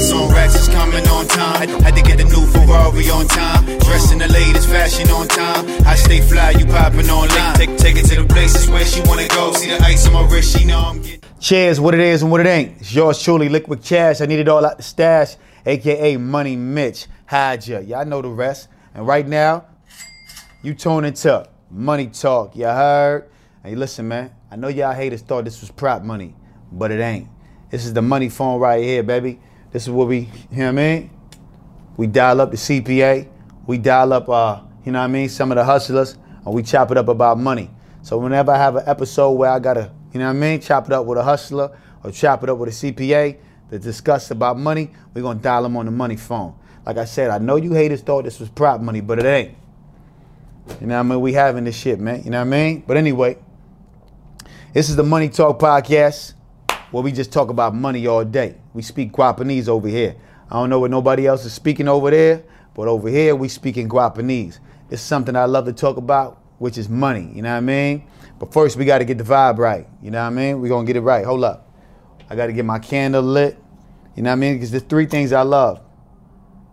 Racks on racks is coming on time. Had to get the new Ferrari on time. Dressing the latest fashion on time. I stay fly, you popping online. Take, take it to the places where she wanna go. See the ice on my wrist, she know I'm getting. Cheers, what it is and what it ain't. It's yours truly, Liquid Cash. I need it all out the stash, aka Money Mitch. Hide ya. Y'all know the rest. And right now, you tune into Money Talk. You heard? Hey, listen, man. I know y'all haters thought this was prop money, but it ain't. This is the money phone right here, baby. This is what we, you know what I mean? We dial up the CPA. We dial up, uh, you know what I mean, some of the hustlers, and we chop it up about money. So whenever I have an episode where I gotta, you know what I mean, chop it up with a hustler or chop it up with a CPA to discuss about money, we're gonna dial them on the money phone. Like I said, I know you haters thought this was prop money, but it ain't. You know what I mean? We having this shit, man. You know what I mean? But anyway, this is the Money Talk Podcast where we just talk about money all day. We speak Guapanese over here. I don't know what nobody else is speaking over there, but over here we speak in Guapanese. It's something I love to talk about, which is money. You know what I mean? But first we got to get the vibe right. You know what I mean? We're to get it right. Hold up. I got to get my candle lit. You know what I mean? Because there's three things I love.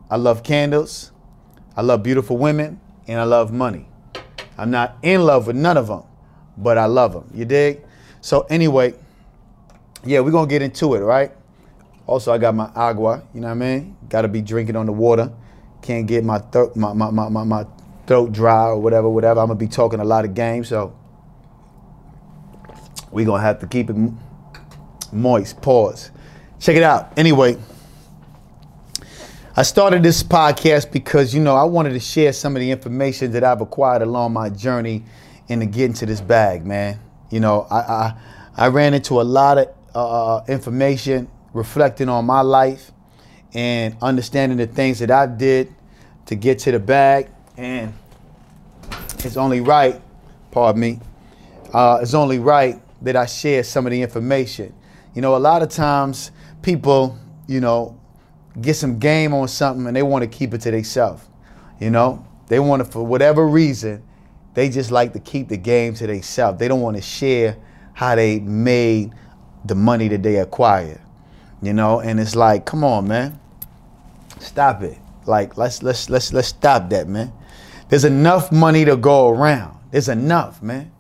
I love candles, I love beautiful women, and I love money. I'm not in love with none of them, but I love them. You dig? So anyway, yeah, we're gonna get into it, right? Also, I got my agua, you know what I mean? Gotta be drinking on the water. Can't get my throat my, my, my, my, my throat dry or whatever, whatever. I'm gonna be talking a lot of games, so we gonna have to keep it moist. Pause. Check it out. Anyway. I started this podcast because, you know, I wanted to share some of the information that I've acquired along my journey into getting to this bag, man. You know, I I, I ran into a lot of uh, information reflecting on my life and understanding the things that I did to get to the bag. And it's only right, pardon me, uh, it's only right that I share some of the information. You know, a lot of times people, you know, get some game on something and they want to keep it to themselves. You know, they want to, for whatever reason, they just like to keep the game to themselves. They don't want to share how they made the money that they acquire. You know, and it's like, come on, man, stop it. Like, let's let's let's let's stop that, man. There's enough money to go around. There's enough, man.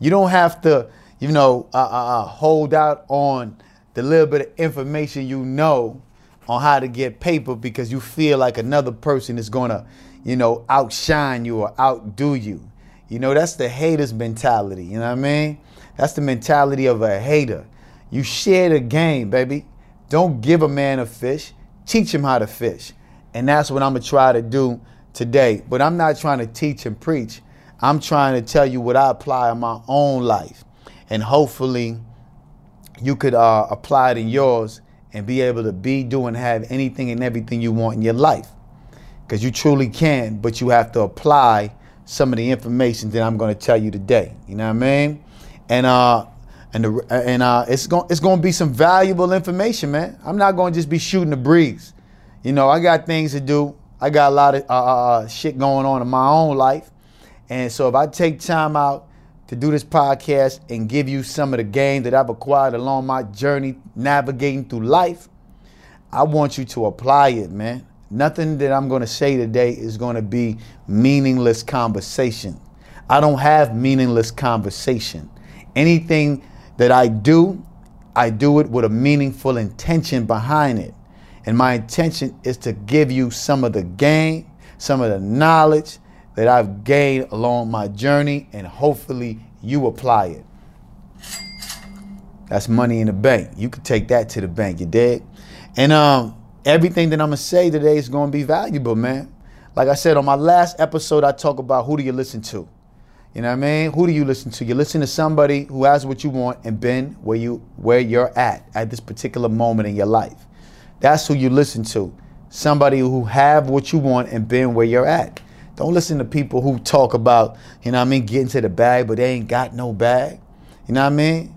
You don't have to, you know, uh, uh, uh, hold out on the little bit of information you know on how to get paper because you feel like another person is gonna, you know, outshine you or outdo you. You know, that's the hater's mentality. You know what I mean? That's the mentality of a hater. You share the game, baby. Don't give a man a fish. Teach him how to fish. And that's what I'm gonna try to do today. But I'm not trying to teach and preach. I'm trying to tell you what I apply in my own life. And hopefully you could uh, apply it in yours and be able to be, do, and have anything and everything you want in your life. Because you truly can, but you have to apply some of the information that I'm going to tell you today. You know what I mean? And uh, and the, and uh, it's going it's going to be some valuable information, man. I'm not going to just be shooting the breeze. You know, I got things to do. I got a lot of uh, uh, shit going on in my own life, and so if I take time out to do this podcast and give you some of the game that I've acquired along my journey navigating through life, I want you to apply it, man. Nothing that I'm going to say today is going to be meaningless conversation. I don't have meaningless conversation. Anything that I do, I do it with a meaningful intention behind it. And my intention is to give you some of the game, some of the knowledge that I've gained along my journey, and hopefully you apply it. That's money in the bank. You can take that to the bank, you dig? And um, everything that I'm gonna say today is gonna be valuable, man. Like I said on my last episode, I talk about who do you listen to. You know what I mean? Who do you listen to? You listen to somebody who has what you want and been where you where you're at at this particular moment in your life. That's who you listen to. Somebody who have what you want and been where you're at. Don't listen to people who talk about, you know what I mean, getting to the bag, but they ain't got no bag. You know what I mean?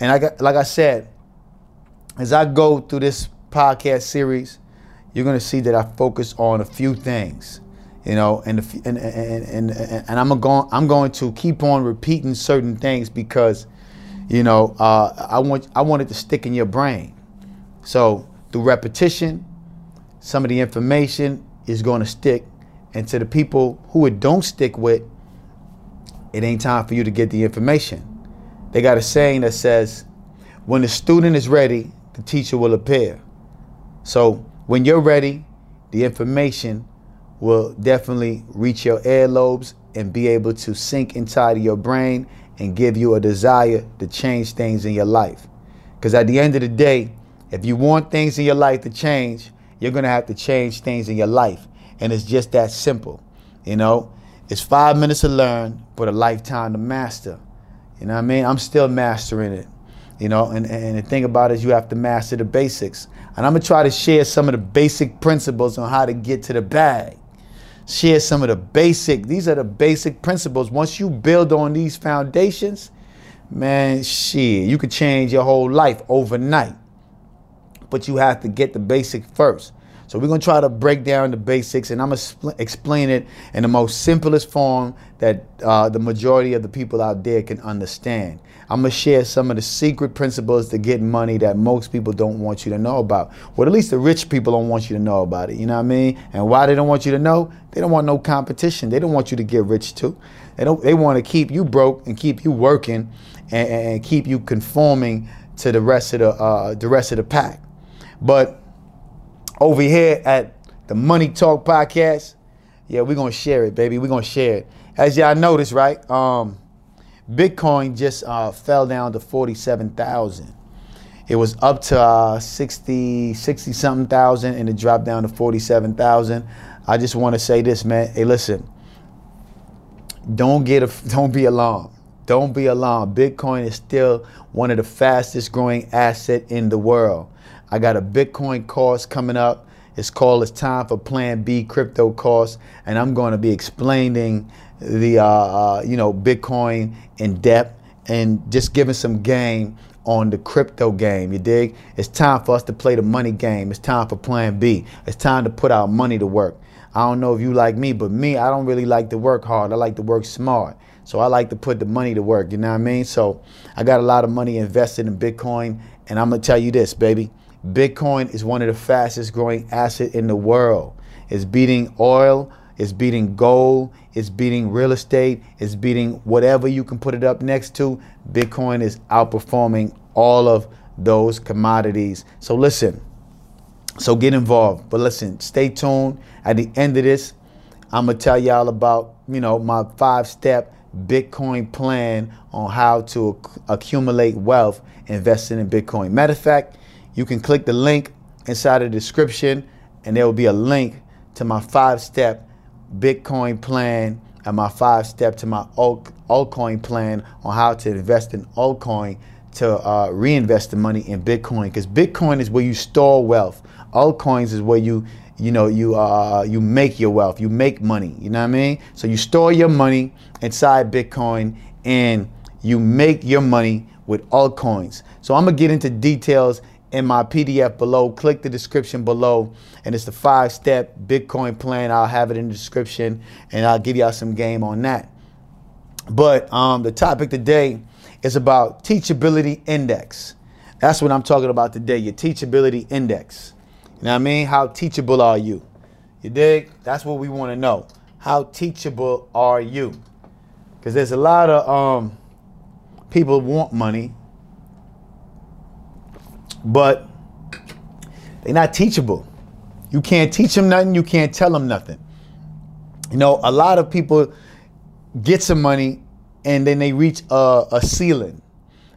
And I got, like I said, as I go through this podcast series, you're gonna see that I focus on a few things, you know, and and, and, and, and I'm going I'm going to keep on repeating certain things because, you know, uh, I want I want it to stick in your brain. So through repetition, some of the information is going to stick. And to the people who it don't stick with, it ain't time for you to get the information. They got a saying that says, when the student is ready, the teacher will appear. So when you're ready, the information will definitely reach your earlobes and be able to sink inside of your brain and give you a desire to change things in your life. Because at the end of the day, if you want things in your life to change, you're going to have to change things in your life. And it's just that simple. You know, it's five minutes to learn, but a lifetime to master. You know what I mean? I'm still mastering it. You know, and, and the thing about it is you have to master the basics. And I'm going to try to share some of the basic principles on how to get to the bag share some of the basic, these are the basic principles. Once you build on these foundations, man, shit, you could change your whole life overnight. But you have to get the basic first. So we're gonna try to break down the basics, and I'm gonna spl- explain it in the most simplest form that uh, the majority of the people out there can understand. I'm gonna share some of the secret principles to get money that most people don't want you to know about. Well, at least the rich people don't want you to know about it. You know what I mean? And why they don't want you to know? They don't want no competition. They don't want you to get rich too. They don't. They want to keep you broke and keep you working and, and keep you conforming to the rest of the uh, the rest of the pack. But over here at the Money Talk podcast, yeah, we're gonna share it, baby. We're gonna share it. As y'all noticed, right? Um, Bitcoin just uh, fell down to 47,000. It was up to uh, 60, 60 something thousand and it dropped down to 47,000. I just want to say this, man. Hey, listen. Don't get a, don't be alarmed. Don't be alarmed. Bitcoin is still one of the fastest growing asset in the world. I got a Bitcoin course coming up. It's called It's Time for Plan B Crypto Course, and I'm going to be explaining the uh, uh, you know Bitcoin in depth and just giving some game on the crypto game. You dig? It's time for us to play the money game. It's time for Plan B. It's time to put our money to work. I don't know if you like me, but me, I don't really like to work hard. I like to work smart. So I like to put the money to work. You know what I mean? So I got a lot of money invested in Bitcoin, and I'm gonna tell you this, baby. Bitcoin is one of the fastest growing asset in the world. It's beating oil, it's beating gold, it's beating real estate, it's beating whatever you can put it up next to. Bitcoin is outperforming all of those commodities. So listen, so get involved. But listen, stay tuned. At the end of this, I'm gonna tell y'all about, you know, my five-step Bitcoin plan on how to accumulate wealth investing in Bitcoin. Matter of fact, you can click the link inside the description, and there will be a link to my five step Bitcoin plan and my five step to my alt, altcoin plan on how to invest in altcoin to uh, reinvest the money in Bitcoin because Bitcoin is where you store wealth. Altcoins is where you you know you uh, you make your wealth. You make money. You know what I mean? So you store your money inside Bitcoin and you make your money with altcoins. So I'm gonna get into details in my PDF below. Click the description below, and it's the five step Bitcoin plan. I'll have it in the description, and I'll give y'all some game on that. But um, the topic today is about teachability index. That's what I'm talking about today, your teachability index. You know what I mean? How teachable are you? You dig? That's what we want to know. How teachable are you? Because there's a lot of um, people want money, but they're not teachable. You can't teach them nothing, you can't tell them nothing. You know, a lot of people get some money and then they reach a, a ceiling.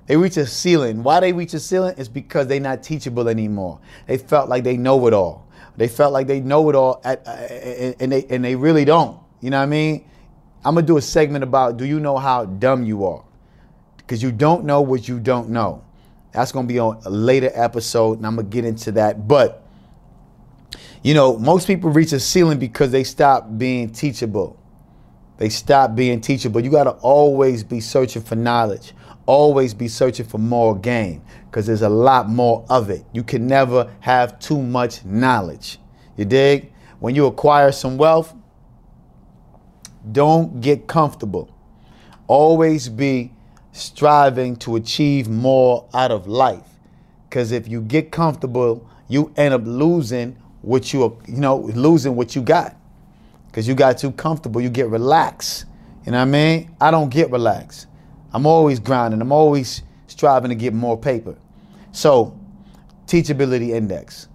They reach a ceiling. Why they reach a ceiling is because they're not teachable anymore. They felt like they know it all. They felt like they know it all, at, uh, and they and they really don't. You know what I mean? I'm gonna do a segment about do you know how dumb you are? Because you don't know what you don't know. That's going to be on a later episode, and I'm going to get into that. But, you know, most people reach a ceiling because they stop being teachable. They stop being teachable. You got to always be searching for knowledge, always be searching for more gain because there's a lot more of it. You can never have too much knowledge. You dig? When you acquire some wealth, don't get comfortable. Always be striving to achieve more out of life. Because if you get comfortable, you end up losing what you you know losing what you got because you got too comfortable. You get relaxed. You know what I mean? I don't get relaxed. I'm always grinding. I'm always striving to get more paper. So, teachability index.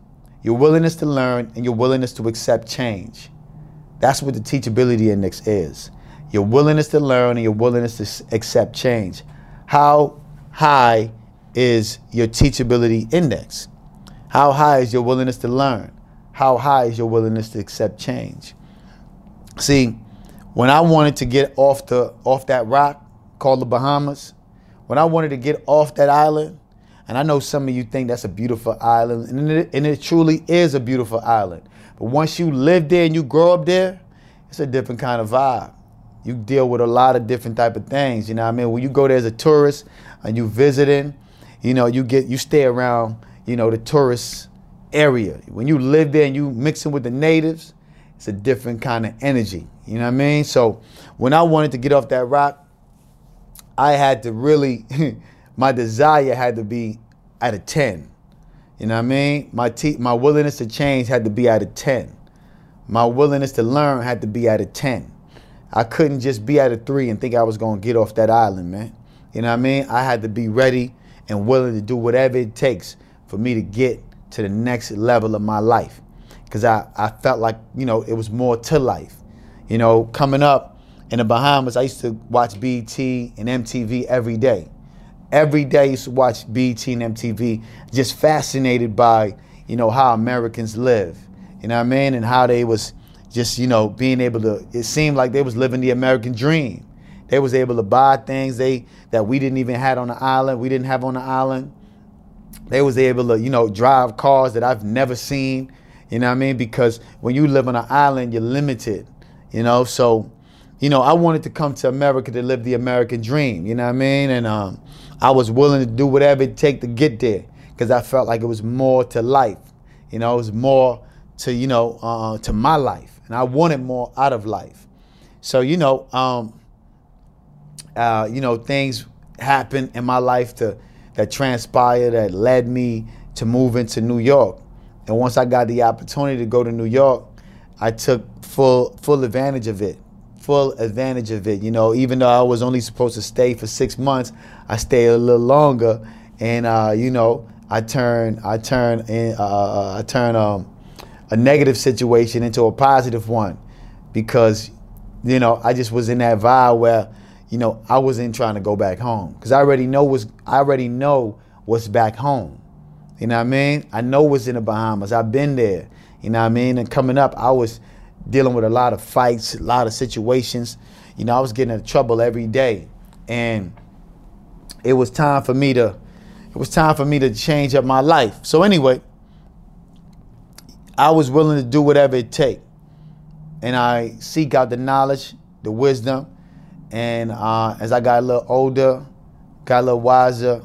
Your willingness to learn and your willingness to accept change. That's what the teachability index is. Your willingness to learn and your willingness to accept change. How high is your teachability index? How high is your willingness to learn? How high is your willingness to accept change? See, when I wanted to get off the off that rock called the Bahamas, when I wanted to get off that island, and I know some of you think that's a beautiful island, and it, and it truly is a beautiful island. But once you live there and you grow up there, it's a different kind of vibe. You deal with a lot of different type of things. You know what I mean? When you go there as a tourist and you visiting, you know, you get you stay around, you know, the tourist area. When you live there and you mixing with the natives, it's a different kind of energy. You know what I mean? So when I wanted to get off that rock, I had to really, my desire had to be at a 10. You know what I mean? My te- my willingness to change had to be at a 10. My willingness to learn had to be at a 10. I couldn't just be at a 3 and think I was to get off that island, man. You know what I mean? I had to be ready and willing to do whatever it takes for me to get to the next level of my life because I, I felt like, you know, it was more to life. You know, coming up in the Bahamas, I used to watch BET and MTV every day. Every day I used to watch BET and MTV, just fascinated by, you know, how Americans live. You know what I mean? And how they was just, you know, being able to, it seemed like they was living the American dream. They was able to buy things they that we didn't even had on the island, we didn't have on the island. They was able to, you know, drive cars that I've never seen. You know what I mean? Because when you live on an island, you're limited. You know, so you know, I wanted to come to America to live the American dream. You know what I mean? And um, I was willing to do whatever it take to get there because I felt like it was more to life. You know, it was more to you know uh, to my life, and I wanted more out of life. So you know, um, uh, you know, things happened in my life to that transpired that led me to move into New York. And once I got the opportunity to go to New York, I took full full advantage of it. Full advantage of it. You know, even though I was only supposed to stay for six months, I stayed a little longer, and uh, you know, I turned I turned in, uh, uh, I turned um, a negative situation into a positive one, because you know I just was in that vibe where you know I wasn't trying to go back home because I already know what's I already know what's back home. You know what I mean? I know what's in the Bahamas. I've been there. You know what I mean? And coming up, I was dealing with a lot of fights, a lot of situations. You know, I was getting in trouble every day. And it was time for me to it was time for me to change up my life. So anyway, I was willing to do whatever it take. And I seek out the knowledge, the wisdom, and uh, as I got a little older, got a little wiser,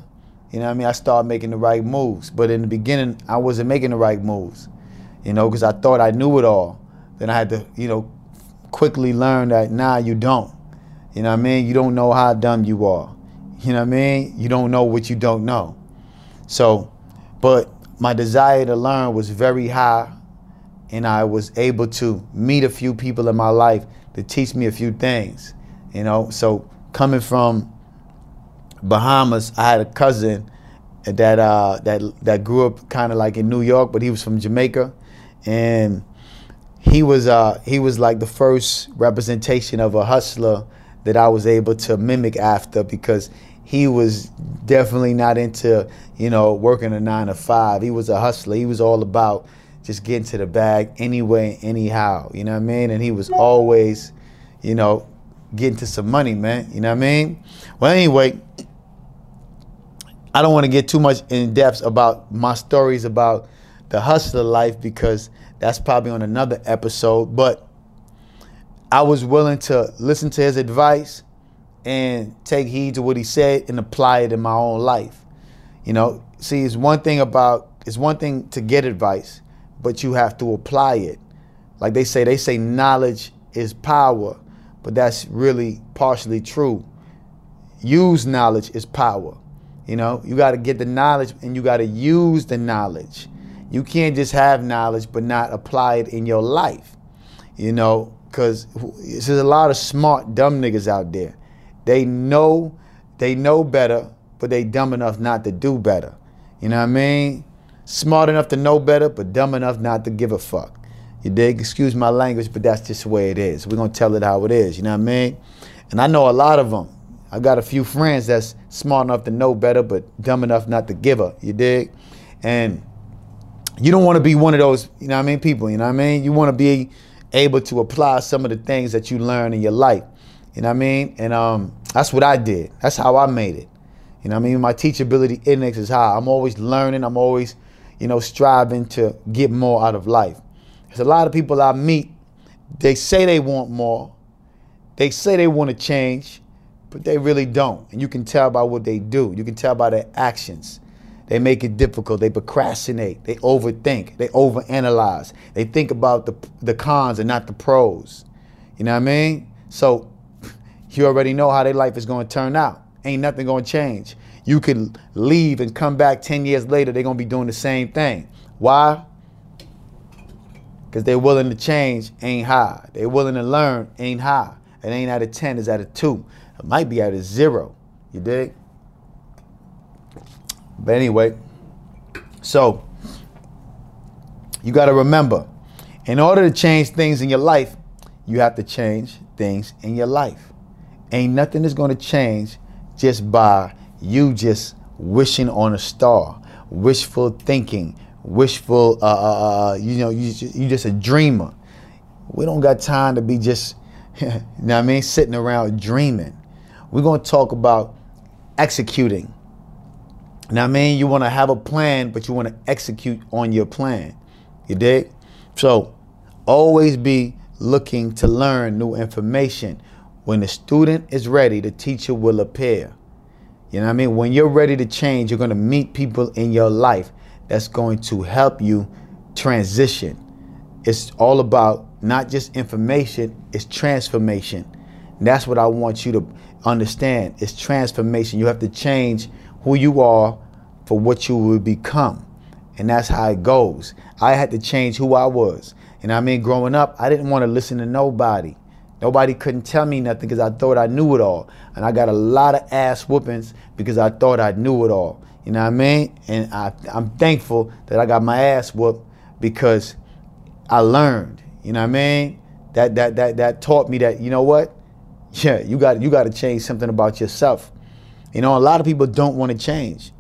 you know what I mean? I started making the right moves. But in the beginning, I wasn't making the right moves, you know, because I thought I knew it all. Then I had to, you know, quickly learn that, nah, you don't. You know what I mean? You don't know how dumb you are. You know what I mean? You don't know what you don't know. So, but my desire to learn was very high, and I was able to meet a few people in my life to teach me a few things. You know, so coming from Bahamas, I had a cousin that uh, that that grew up kind of like in New York, but he was from Jamaica, and he was uh, he was like the first representation of a hustler that I was able to mimic after because he was definitely not into you know working a nine to five. He was a hustler. He was all about just getting to the bag anyway, anyhow. You know what I mean? And he was always, you know, getting to some money, man. You know what I mean? Well, anyway, I don't want to get too much in depth about my stories about the hustler life because that's probably on another episode. But I was willing to listen to his advice and take heed to what he said and apply it in my own life. You know, see, it's one thing about it's one thing to get advice, but you have to apply it. Like they say, they say knowledge is power, but that's really partially true. Use knowledge is power. You know, you got to get the knowledge and you got to use the knowledge. You can't just have knowledge but not apply it in your life. You know, because there's a lot of smart, dumb niggas out there. They know, they know better, but they dumb enough not to do better. You know what I mean? Smart enough to know better, but dumb enough not to give a fuck. You dig? Excuse my language, but that's just the way it is. We're gonna tell it how it is. You know what I mean? And I know a lot of them. I got a few friends that's smart enough to know better, but dumb enough not to give up. You dig? And you don't want to be one of those, you know what I mean, people, you know what I mean? You want to be able to apply some of the things that you learn in your life. You know what I mean? And um, that's what I did. That's how I made it. You know what I mean? My teachability index is high. I'm always learning. I'm always, you know, striving to get more out of life. There's a lot of people I meet, they say they want more. They say they want to change, but they really don't. And you can tell by what they do. You can tell by their actions. They make it difficult. They procrastinate. They overthink. They overanalyze. They think about the, the cons and not the pros. You know what I mean? So you already know how their life is going to turn out. Ain't nothing going to change. You could leave and come back 10 years later, they're going to be doing the same thing. Why? Because they're willing to change, ain't high. They're willing to learn, ain't high. It ain't out of 10, it's out of 2. It might be out of 0. You dig? But anyway, so you got to remember, in order to change things in your life, you have to change things in your life. Ain't nothing that's going to change just by you just wishing on a star, wishful thinking, wishful. Uh, uh, uh you know, you you just a dreamer. We don't got time to be just, you know what I mean, sitting around dreaming. We're gonna talk about executing. Now, I mean, you want to have a plan, but you want to execute on your plan. You dig? So, always be looking to learn new information. When the student is ready, the teacher will appear. You know what I mean? When you're ready to change, you're going to meet people in your life that's going to help you transition. It's all about not just information, it's transformation. And that's what I want you to understand. It's transformation. You have to change who you are for what you will become. And that's how it goes. I had to change who I was. And I mean, growing up, I didn't want to listen to nobody. Nobody couldn't tell me nothing because I thought I knew it all. And I got a lot of ass whoopings because I thought I knew it all. You know what I mean? And I, I'm thankful that I got my ass whooped because I learned. You know what I mean? That that that that taught me that you know what? Yeah, you got you got to change something about yourself. You know, a lot of people don't want to change.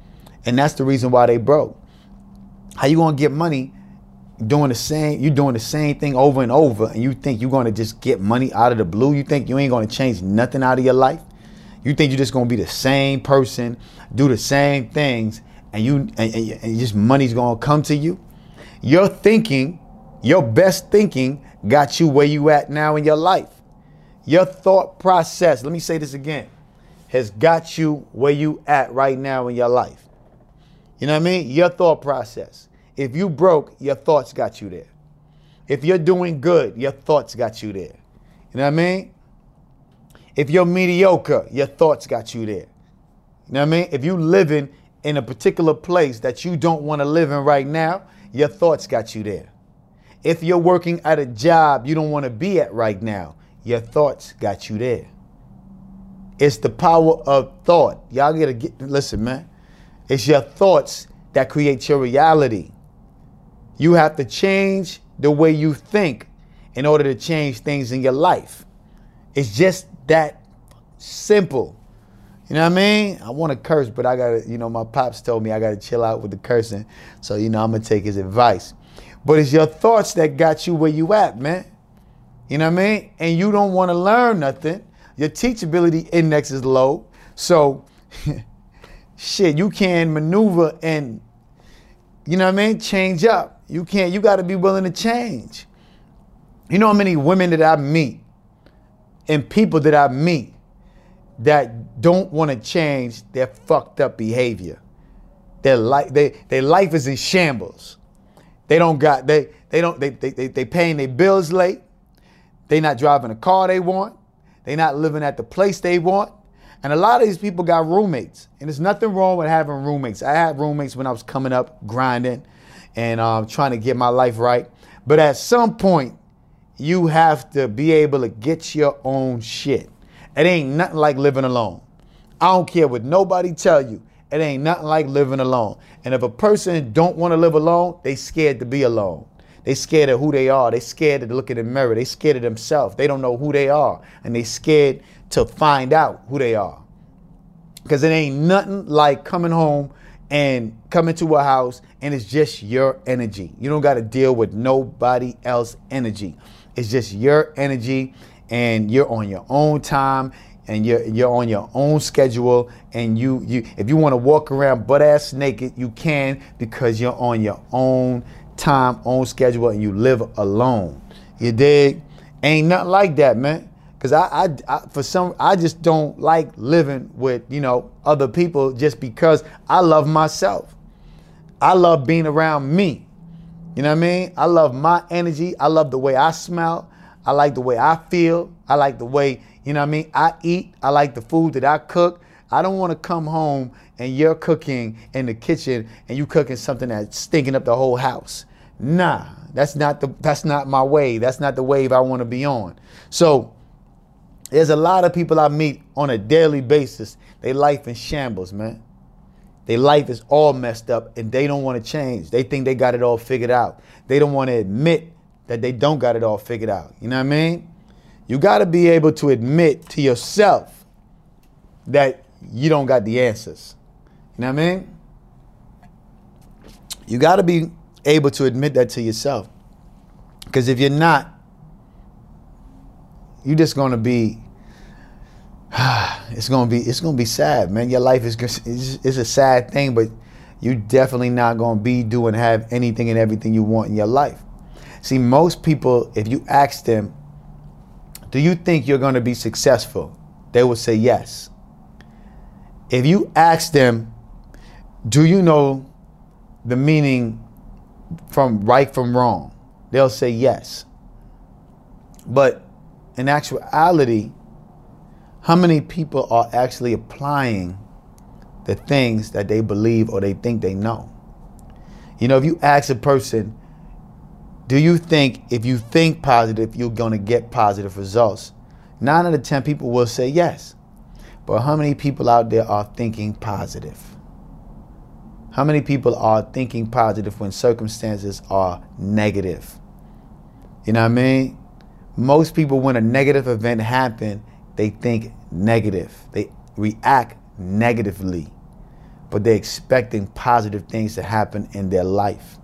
And that's the reason why they broke. How you gonna get money doing the same, you're doing the same thing over and over, and you think you're gonna just get money out of the blue? You think you ain't gonna change nothing out of your life? You think you're just gonna be the same person, do the same things, and you and, and, and just money's gonna come to you? Your thinking, your best thinking, got you where you at now in your life. Your thought process, let me say this again has got you where you at right now in your life. You know what I mean? Your thought process. If you broke, your thoughts got you there. If you're doing good, your thoughts got you there. You know what I mean? If you're mediocre, your thoughts got you there. You know what I mean? If you living in a particular place that you don't want to live in right now, your thoughts got you there. If you're working at a job you don't want to be at right now, your thoughts got you there. It's the power of thought. Y'all gotta get listen, man. It's your thoughts that create your reality. You have to change the way you think in order to change things in your life. It's just that simple. You know what I mean? I want to curse, but I gotta, you know, my pops told me I gotta chill out with the cursing. So, you know, I'm gonna take his advice. But it's your thoughts that got you where you at, man. You know what I mean? And you don't want to learn nothing your teachability index is low. So, shit, you can maneuver and, you know what I mean, change up. You can't, you got to be willing to change. You know how many women that I meet and people that I meet that don't want to change their fucked up behavior. Their life, they, their life is in shambles. They don't got, they, they don't, they, they, they, they paying their bills late. They not driving a car they want. They're not living at the place they want. And a lot of these people got roommates. And there's nothing wrong with having roommates. I had roommates when I was coming up grinding. and um, trying to get my life right. But at some point, you have to be able to get your own shit. It ain't nothing like living alone. I don't care what nobody tell you. It ain't nothing like living alone. And if a person don't want to live alone, they scared to be alone. They scared of who they are. They scared to look in the mirror. They scared of themselves. They don't know who they are. And they scared to find out who they are. Because it ain't nothing like coming home and coming to a house and it's just your energy. You don't got to deal with nobody else energy. It's just your energy and you're on your own time and you're you're on your own schedule and you you if you want to walk around butt ass naked you can because you're on your own time on schedule and you live alone. You dig? Ain't nothing like that man. Because I, I, I for some i just don't like living with you know other people just because i love myself. I love being around me. You know what i mean? I love my energy. I love the way i smell. I like the way i feel. I like the way you know what I mean? I eat. I like the food that I cook. I don't want to come home and you're cooking in the kitchen and you cooking something that's stinking up the whole house. Nah, that's not the that's not my wave. That's not the wave I want to be on. So there's a lot of people I meet on a daily basis. They life in shambles, man. Their life is all messed up and they don't want to change. They think they got it all figured out. They don't want to admit that they don't got it all figured out. You know what I mean? You got to be able to admit to yourself that you don't got the answers. You know what I mean? You got to be able to admit that to yourself. Because if you're not, you're just going to be it's gonna be it's gonna be sad, man. Your life is it's a sad thing, but you're definitely not gonna be doing have anything and everything you want in your life. See, most people, if you ask them, do you think you're going to be successful? They will say yes. If you ask them, do you know the meaning from right from wrong? They'll say yes. But in actuality, how many people are actually applying the things that they believe or they think they know? You know, if you ask a person, do you think if you think positive, you're going to get positive results? Nine out of 10 people will say yes. But how many people out there are thinking positive? How many people are thinking positive when circumstances are negative? You know what I mean? Most people, when a negative event happens, they think negative. They react negatively, but they're expecting positive things to happen in their life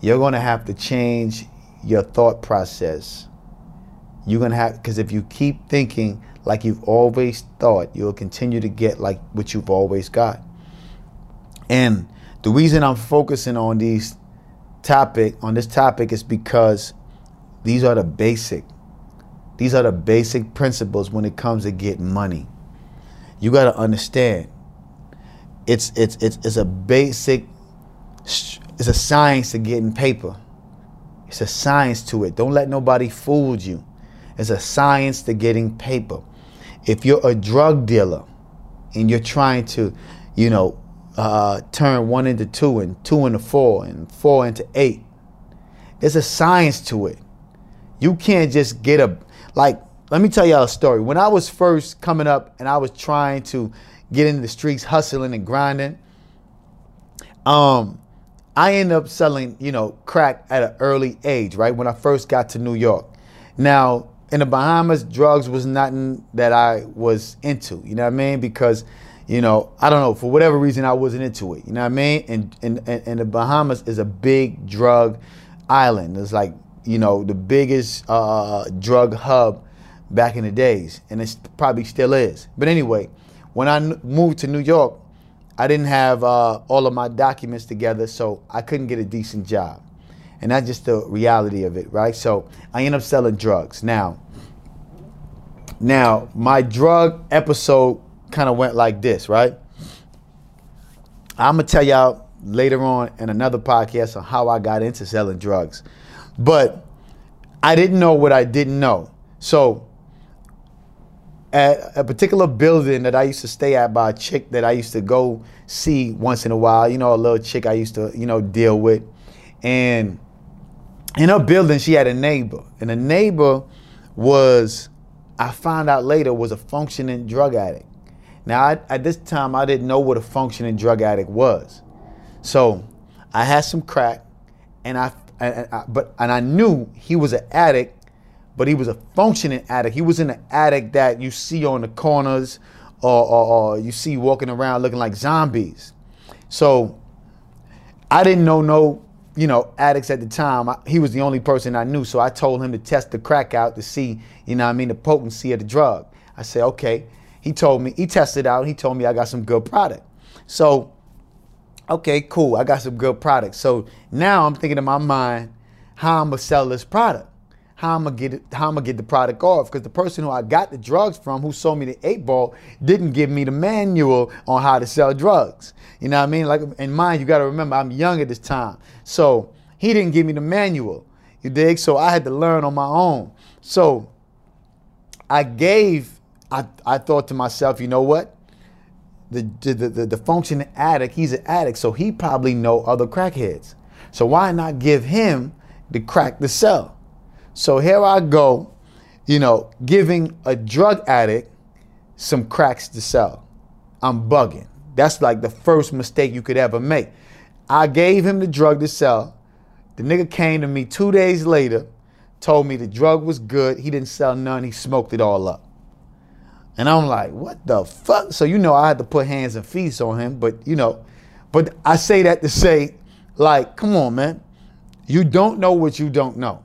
you're going to have to change your thought process. You're going to have, because if you keep thinking like you've always thought, you'll continue to get like what you've always got. And the reason I'm focusing on these topic, on this topic is because these are the basic, these are the basic principles when it comes to getting money. You got to understand. It's, it's, it's, it's a basic it's a science to getting paper. It's a science to it. Don't let nobody fool you. It's a science to getting paper. If you're a drug dealer and you're trying to, you know, uh, turn one into two and two into four and four into eight, there's a science to it. You can't just get a, like, let me tell y'all a story. When I was first coming up and I was trying to get into the streets, hustling and grinding, um, I ended up selling, you know, crack at an early age, right? When I first got to New York. Now, in the Bahamas, drugs was nothing that I was into, you know what I mean? Because, you know, I don't know, for whatever reason, I wasn't into it, you know what I mean? And, and, and the Bahamas is a big drug island. It's like, you know, the biggest uh, drug hub back in the days, and it probably still is. But anyway, when I moved to New York, I didn't have uh, all of my documents together, so I couldn't get a decent job. And that's just the reality of it, right? So I end up selling drugs. Now, now my drug episode kind of went like this, right? I'm gonna tell y'all later on in another podcast on how I got into selling drugs. But I didn't know what I didn't know. So at a particular building that I used to stay at by a chick that I used to go see once in a while. You know, a little chick I used to, you know, deal with. And in her building, she had a neighbor, and the neighbor was, I found out later, was a functioning drug addict. Now, I, at this time, I didn't know what a functioning drug addict was. So I had some crack, and I, and I but and I knew he was an addict, but he was a functioning addict. He wasn't an addict that you see on the corners or, or, or you see walking around looking like zombies. So I didn't know no you know, addicts at the time. I, he was the only person I knew, so I told him to test the crack out to see, you know, I mean, the potency of the drug. I said, okay. He told me he tested out. He told me I got some good product. So, okay, cool. I got some good product. So now I'm thinking in my mind how I'm gonna sell this product how I'm gonna get it, how I'm gonna get the product off. Because the person who I got the drugs from, who sold me the eight ball, didn't give me the manual on how to sell drugs. You know what I mean? Like, in mind, you got to remember, I'm young at this time, so he didn't give me the manual. You dig? So I had to learn on my own. So I gave. I I thought to myself, you know what? The the the, the functioning addict, he's an addict, so he probably know other crackheads. So why not give him the crack to sell? So here I go, you know, giving a drug addict some cracks to sell. I'm bugging. That's like the first mistake you could ever make. I gave him the drug to sell. The nigga came to me two days later, told me the drug was good. He didn't sell none. He smoked it all up. And I'm like, what the fuck? So you know I had to put hands and feet on him, but you know, but I say that to say, like, come on, man. You don't know what you don't know.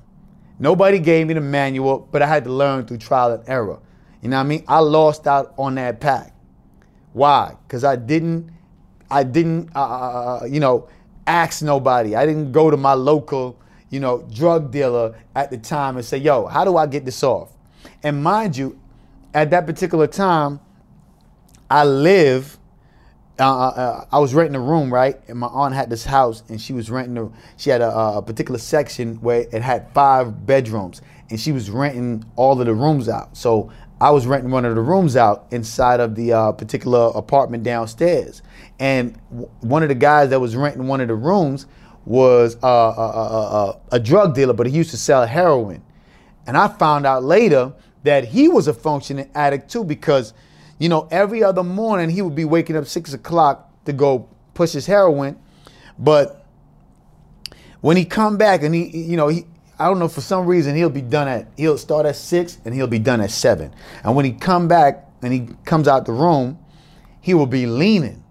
Nobody gave me the manual, but I had to learn through trial and error. You know what I mean? I lost out on that pack. Why? Because I didn't, I didn't, uh, uh, uh, you know, ask nobody. I didn't go to my local, you know, drug dealer at the time and say, yo, how do I get this off? And mind you, at that particular time, I live uh, uh, uh, I was renting a room, right? And my aunt had this house, and she was renting. A, she had a, a, particular section where it had five bedrooms, and she was renting all of the rooms out. So I was renting one of the rooms out inside of the uh, particular apartment downstairs. And w- one of the guys that was renting one of the rooms was uh, a, a drug dealer, but he used to sell heroin. And I found out later that he was a functioning addict too, because you know, every other morning he would be waking up six o'clock to go push his heroin, but when he come back and he, you know, he, I don't know for some reason he'll be done at he'll start at six and he'll be done at seven. And when he come back and he comes out the room, he will be leaning.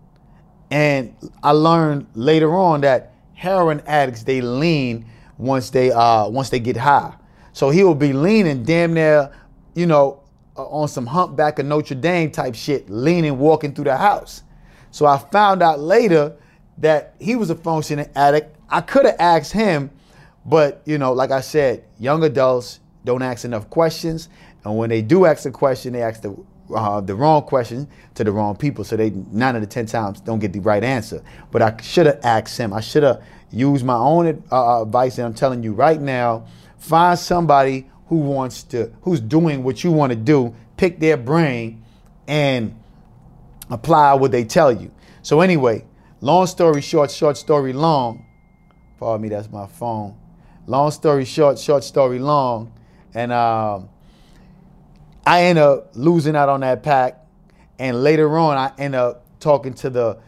And I learned later on that heroin addicts they lean once they uh once they get high. So he will be leaning damn near, you know, on some humpback of Notre Dame type shit, leaning, walking through the house. So I found out later that he was a functioning addict. I could have asked him, but you know, like I said, young adults don't ask enough questions, and when they do ask a question, they ask the uh, the wrong question to the wrong people, so they nine out of ten times don't get the right answer. But I should have asked him. I should have used my own uh, advice, and I'm telling you right now, find somebody who wants to, who's doing what you want to do, pick their brain and apply what they tell you. So anyway, long story short, short story long. Pardon me, that's my phone. Long story short, short story long, and um, I end up losing out on that pack. And later on, I end up talking to the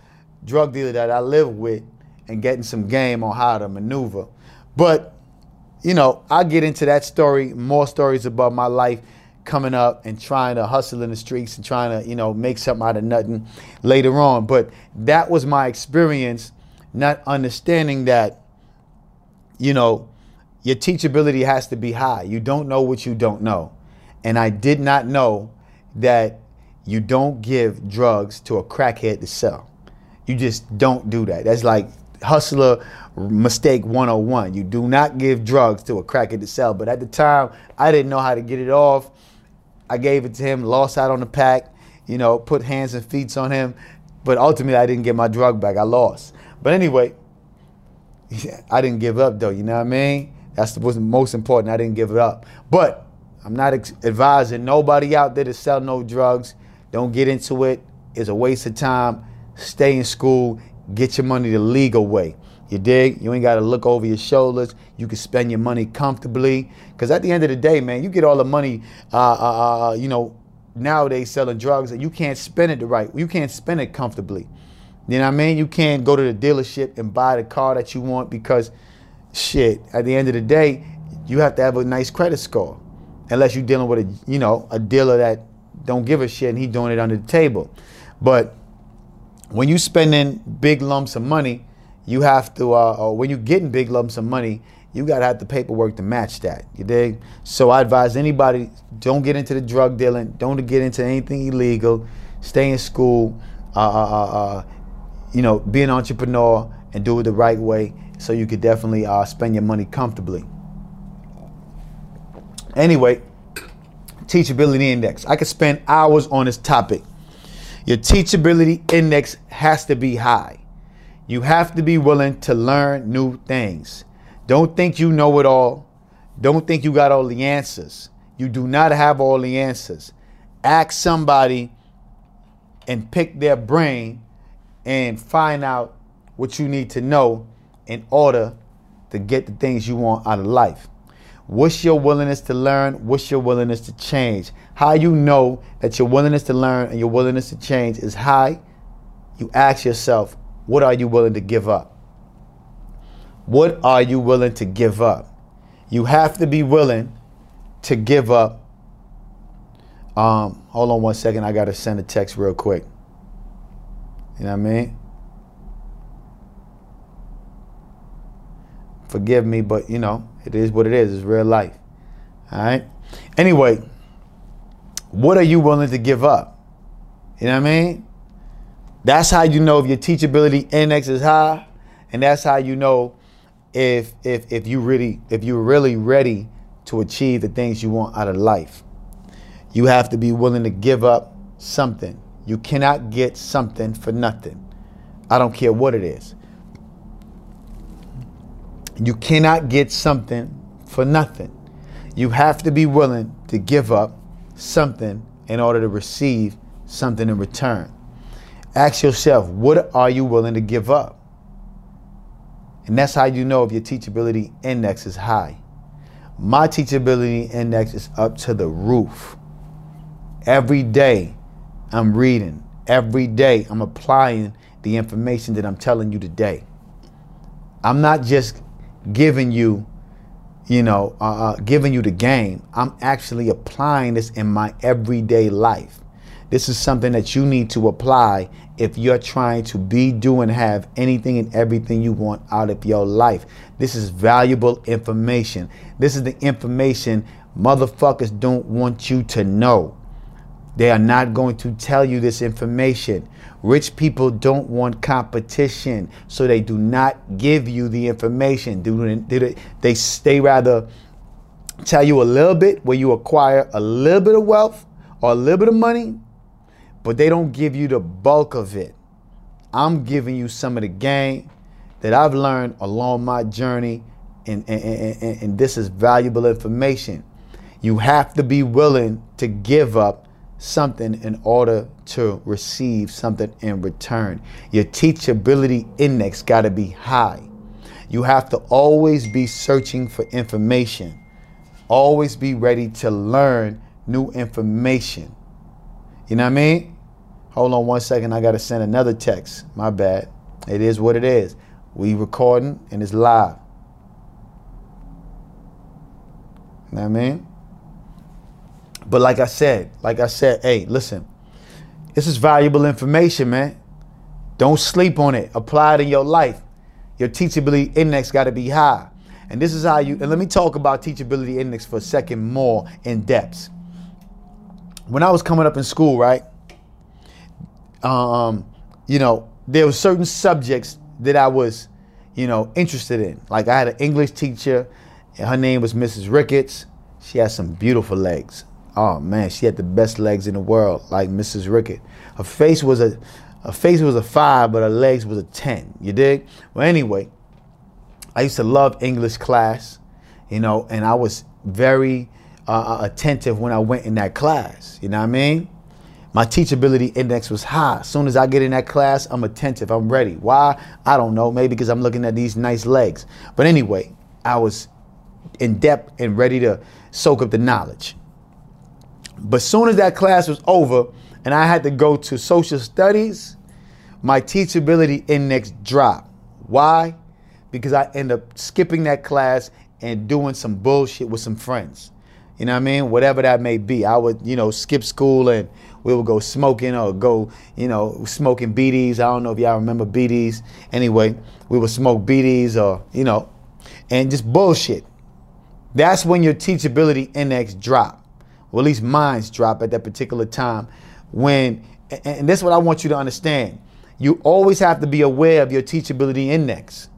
drug dealer that I live with and getting some game on how to maneuver. But you know, I get into that story, more stories about my life coming up and trying to hustle in the streets and trying to, you know, make something out of nothing later on. But that was my experience, not understanding that, you know, your teachability has to be high. You don't know what you don't know. And I did not know that you don't give drugs to a crackhead to sell. You just don't do that. That's like hustler mistake 101. You do not give drugs to a cracker to sell. But at the time, I didn't know how to get it off. I gave it to him, lost out on the pack, you know, put hands and feet on him. But ultimately, I didn't get my drug back. I lost. But anyway, I didn't give up though. You know what I mean? That's the most important. I didn't give it up. But I'm not advising nobody out there to sell no drugs. Don't get into it. It's a waste of time. Stay in school. Get your money the legal way. You dig? You ain't got to look over your shoulders. You can spend your money comfortably. Because at the end of the day, man, you get all the money, uh, uh, uh, you know, nowadays selling drugs, and you can't spend it the right. You can't spend it comfortably. You know what I mean? You can't go to the dealership and buy the car that you want because, shit, at the end of the day, you have to have a nice credit score, unless you're dealing with a, you know, a dealer that don't give a shit and he doing it under the table. But when you spending big lumps of money, you have to, uh, or when you're getting big lumps of money, you gotta have the paperwork to match that. You dig? So I advise anybody: don't get into the drug dealing, don't get into anything illegal, stay in school, uh, uh, uh, uh you know, be an entrepreneur and do it the right way, so you could definitely uh, spend your money comfortably. Anyway, teachability index. I could spend hours on this topic. Your teachability index has to be high. You have to be willing to learn new things. Don't think you know it all. Don't think you got all the answers. You do not have all the answers. Ask somebody and pick their brain and find out what you need to know in order to get the things you want out of life. What's your willingness to learn? What's your willingness to change? How you know that your willingness to learn and your willingness to change is high? You ask yourself, what are you willing to give up? What are you willing to give up? You have to be willing to give up. Um, hold on one second. I got to send a text real quick. You know what I mean? Forgive me, but you know, it is what it is. It's real life. All right? Anyway, what are you willing to give up? You know what I mean? That's how you know if your teachability index is high, and that's how you know if if if you really if you're really ready to achieve the things you want out of life. You have to be willing to give up something. You cannot get something for nothing. I don't care what it is. You cannot get something for nothing. You have to be willing to give up something in order to receive something in return. Ask yourself, what are you willing to give up? And that's how you know if your teachability index is high. My teachability index is up to the roof. Every day I'm reading. Every day I'm applying the information that I'm telling you today. I'm not just giving you, you know, uh, uh, giving you the game. I'm actually applying this in my everyday life. This is something that you need to apply if you're trying to be, do, and have anything and everything you want out of your life. This is valuable information. This is the information motherfuckers don't want you to know. They are not going to tell you this information. Rich people don't want competition, so they do not give you the information. They, they rather tell you a little bit where you acquire a little bit of wealth or a little bit of money but they don't give you the bulk of it. I'm giving you some of the game that I've learned along my journey, and, and, and, and, this is valuable information. You have to be willing to give up something in order to receive something in return. Your teachability index got to be high. You have to always be searching for information, always be ready to learn new information. You know what I mean? Hold on one second. I got to send another text. My bad. It is what it is. We recording and it's live. You know what I mean? But like I said, like I said, hey, listen, this is valuable information, man. Don't sleep on it. Apply it in your life. Your teachability index got to be high. And this is how you, and let me talk about teachability index for a second more in depth. When I was coming up in school, right? um, you know, there were certain subjects that I was, you know, interested in. Like I had an English teacher, her name was Mrs. Ricketts. She had some beautiful legs. Oh man, she had the best legs in the world, like Mrs. Rickett. Her face was a, her face was a five, but her legs was a ten. You dig? Well, anyway, I used to love English class, you know, and I was very uh, uh attentive when I went in that class. You know what I mean? My teachability index was high. As soon as I get in that class, I'm attentive. I'm ready. Why? I don't know. Maybe because I'm looking at these nice legs. But anyway, I was in depth and ready to soak up the knowledge. But soon as that class was over and I had to go to social studies, my teachability index dropped. Why? Because I end up skipping that class and doing some bullshit with some friends. You know what I mean? Whatever that may be. I would, you know, skip school and we would go smoking or go, you know, smoking BDs. I don't know if y'all remember BDs. Anyway, we would smoke BDs or, you know, and just bullshit. That's when your teachability index drop. Well, at least mine's drop at that particular time. When, and this is what I want you to understand. You always have to be aware of your teachability index.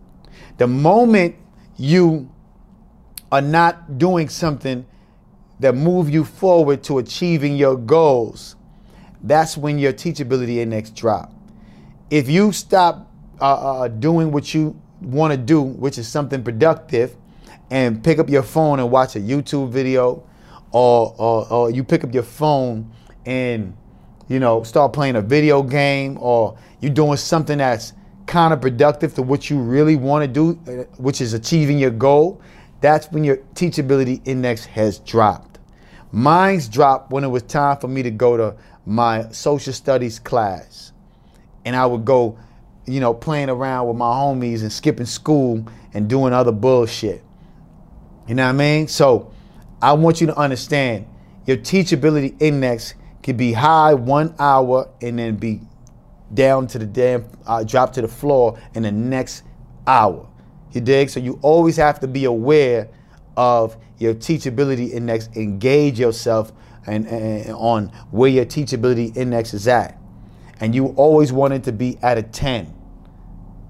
The moment you are not doing something that move you forward to achieving your goals, that's when your teachability index drop. If you stop uh, uh, doing what you want to do, which is something productive, and pick up your phone and watch a YouTube video, or, or, or you pick up your phone and you know start playing a video game, or you're doing something that's counterproductive to what you really want to do, uh, which is achieving your goal, that's when your teachability index has dropped. Mine's dropped when it was time for me to go to my social studies class. And I would go, you know, playing around with my homies and skipping school and doing other bullshit. You know what I mean? So I want you to understand your teachability index could be high one hour and then be down to the damn, uh, drop to the floor in the next hour. You dig? So you always have to be aware of your teachability index, engage yourself and, and, on where your teachability index is at. And you always want it to be at a 10.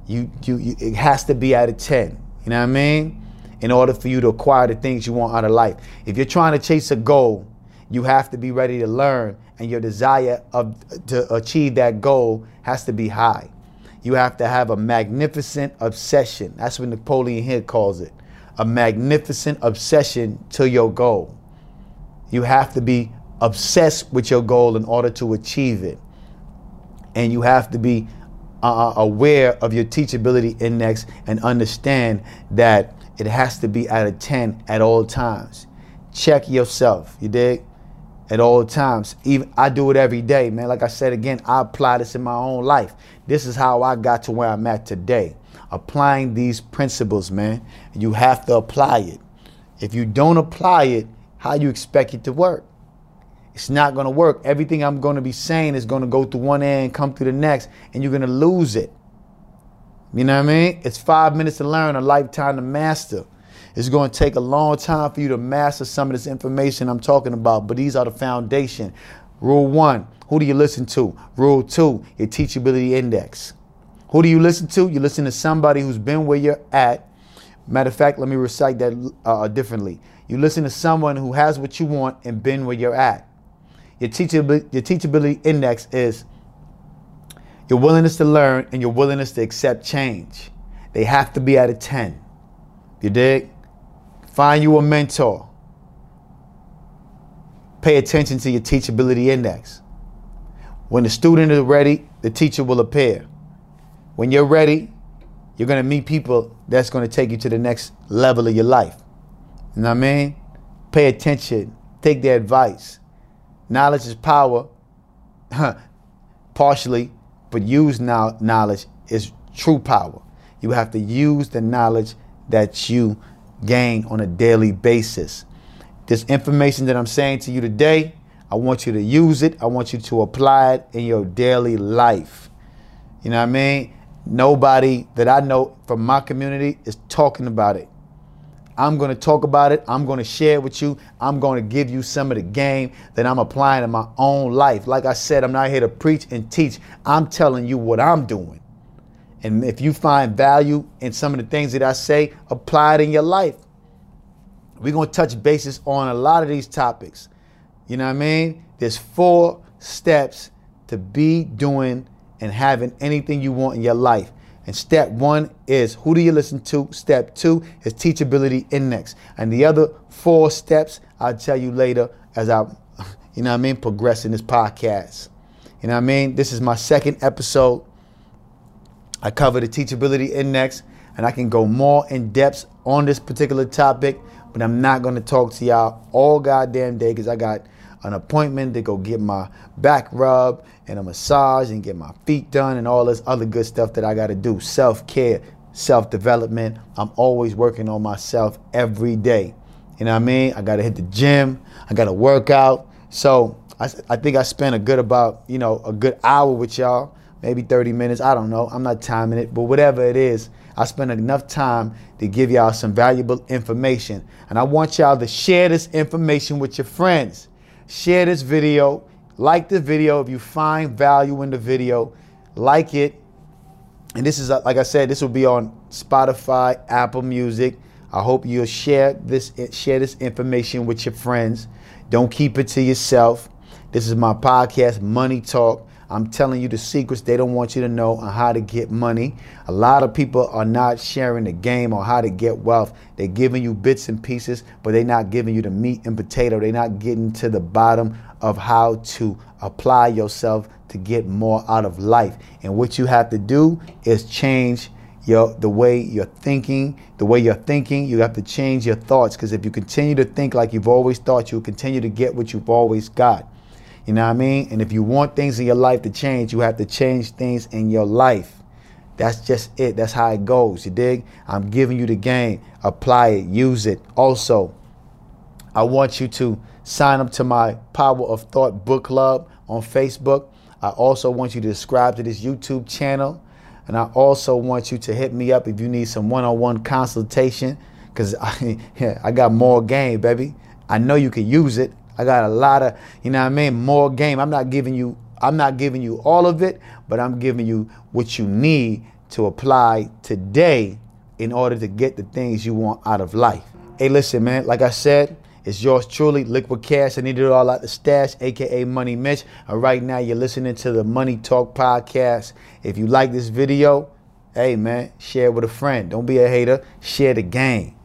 You, you, you, it has to be at a 10. You know what I mean? In order for you to acquire the things you want out of life. If you're trying to chase a goal, you have to be ready to learn, and your desire of to achieve that goal has to be high. You have to have a magnificent obsession. That's what Napoleon Hill calls it a magnificent obsession to your goal. You have to be obsessed with your goal in order to achieve it. And you have to be uh, uh, aware of your teachability index and understand that it has to be out of 10 at all times. Check yourself, you dig? At all times. Even I do it every day, man. Like I said again, I apply this in my own life. This is how I got to where I'm at today applying these principles, man. You have to apply it. If you don't apply it, how you expect it to work? It's not to work. Everything I'm to be saying is to go through one end, come through the next, and you're to lose it. You know what I mean? It's five minutes to learn, a lifetime to master. It's going to take a long time for you to master some of this information I'm talking about, but these are the foundation. Rule one, who do you listen to? Rule two, your teachability index. Who do you listen to? You listen to somebody who's been where you're at. Matter of fact, let me recite that uh, differently. You listen to someone who has what you want and been where you're at. Your teachability, your teachability index is your willingness to learn and your willingness to accept change. They have to be at a 10. You dig? Find you a mentor. Pay attention to your teachability index. When the student is ready, the teacher will appear. When you're ready, you're gonna meet people that's gonna take you to the next level of your life. You know what I mean? Pay attention, take their advice. Knowledge is power, partially, but use now knowledge is true power. You have to use the knowledge that you gain on a daily basis. This information that I'm saying to you today, I want you to use it. I want you to apply it in your daily life. You know what I mean? Nobody that I know from my community is talking about it. I'm going to talk about it. I'm going to share it with you. I'm going to give you some of the game that I'm applying in my own life. Like I said, I'm not here to preach and teach. I'm telling you what I'm doing. And if you find value in some of the things that I say, apply it in your life. We're going to touch bases on a lot of these topics. You know what I mean? There's four steps to be doing and having anything you want in your life. And step one is who do you listen to? Step two is teachability index. And the other four steps I'll tell you later as I, you know what I mean, progress in this podcast. You know what I mean? This is my second episode. I cover the teachability index, and I can go more in depth on this particular topic, but I'm not gonna talk to y'all all goddamn day because I got an appointment to go get my back rub and a massage and get my feet done and all this other good stuff that I gotta do. Self care, self development. I'm always working on myself every day. You know what I mean? I gotta hit the gym, I gotta work out. So I, I think I spent a good about, you know, a good hour with y'all, maybe 30 minutes. I don't know. I'm not timing it, but whatever it is, I spent enough time to give y'all some valuable information. And I want y'all to share this information with your friends. Share this video, like the video if you find value in the video, like it. And this is, uh, like I said, this will be on Spotify, Apple Music. I hope you'll share this share this information with your friends. Don't keep it to yourself. This is my podcast, Money Talk. I'm telling you the secrets they don't want you to know on how to get money. A lot of people are not sharing the game on how to get wealth. They're giving you bits and pieces, but they're not giving you the meat and potato. They're not getting to the bottom of how to apply yourself to get more out of life. And what you have to do is change your the way you're thinking, the way you're thinking, you have to change your thoughts because if you continue to think like you've always thought, you'll continue to get what you've always got. You know what I mean? And if you want things in your life to change, you have to change things in your life. That's just it. That's how it goes. You dig? I'm giving you the game. Apply it, use it. Also, I want you to sign up to my Power of Thought book club on Facebook. I also want you to subscribe to this YouTube channel. And I also want you to hit me up if you need some one-on-one consultation because I, yeah, I got more game, baby. I know you can use it. I got a lot of, you know what I mean, more game. I'm not giving you, I'm not giving you all of it, but I'm giving you what you need to apply today in order to get the things you want out of life. Hey, listen, man, like I said, it's yours truly, Liquid Cash. I need it all out the stash, aka Money Mitch. And right now, you're listening to the Money Talk podcast. If you like this video, hey man, share with a friend. Don't be a hater. Share the game.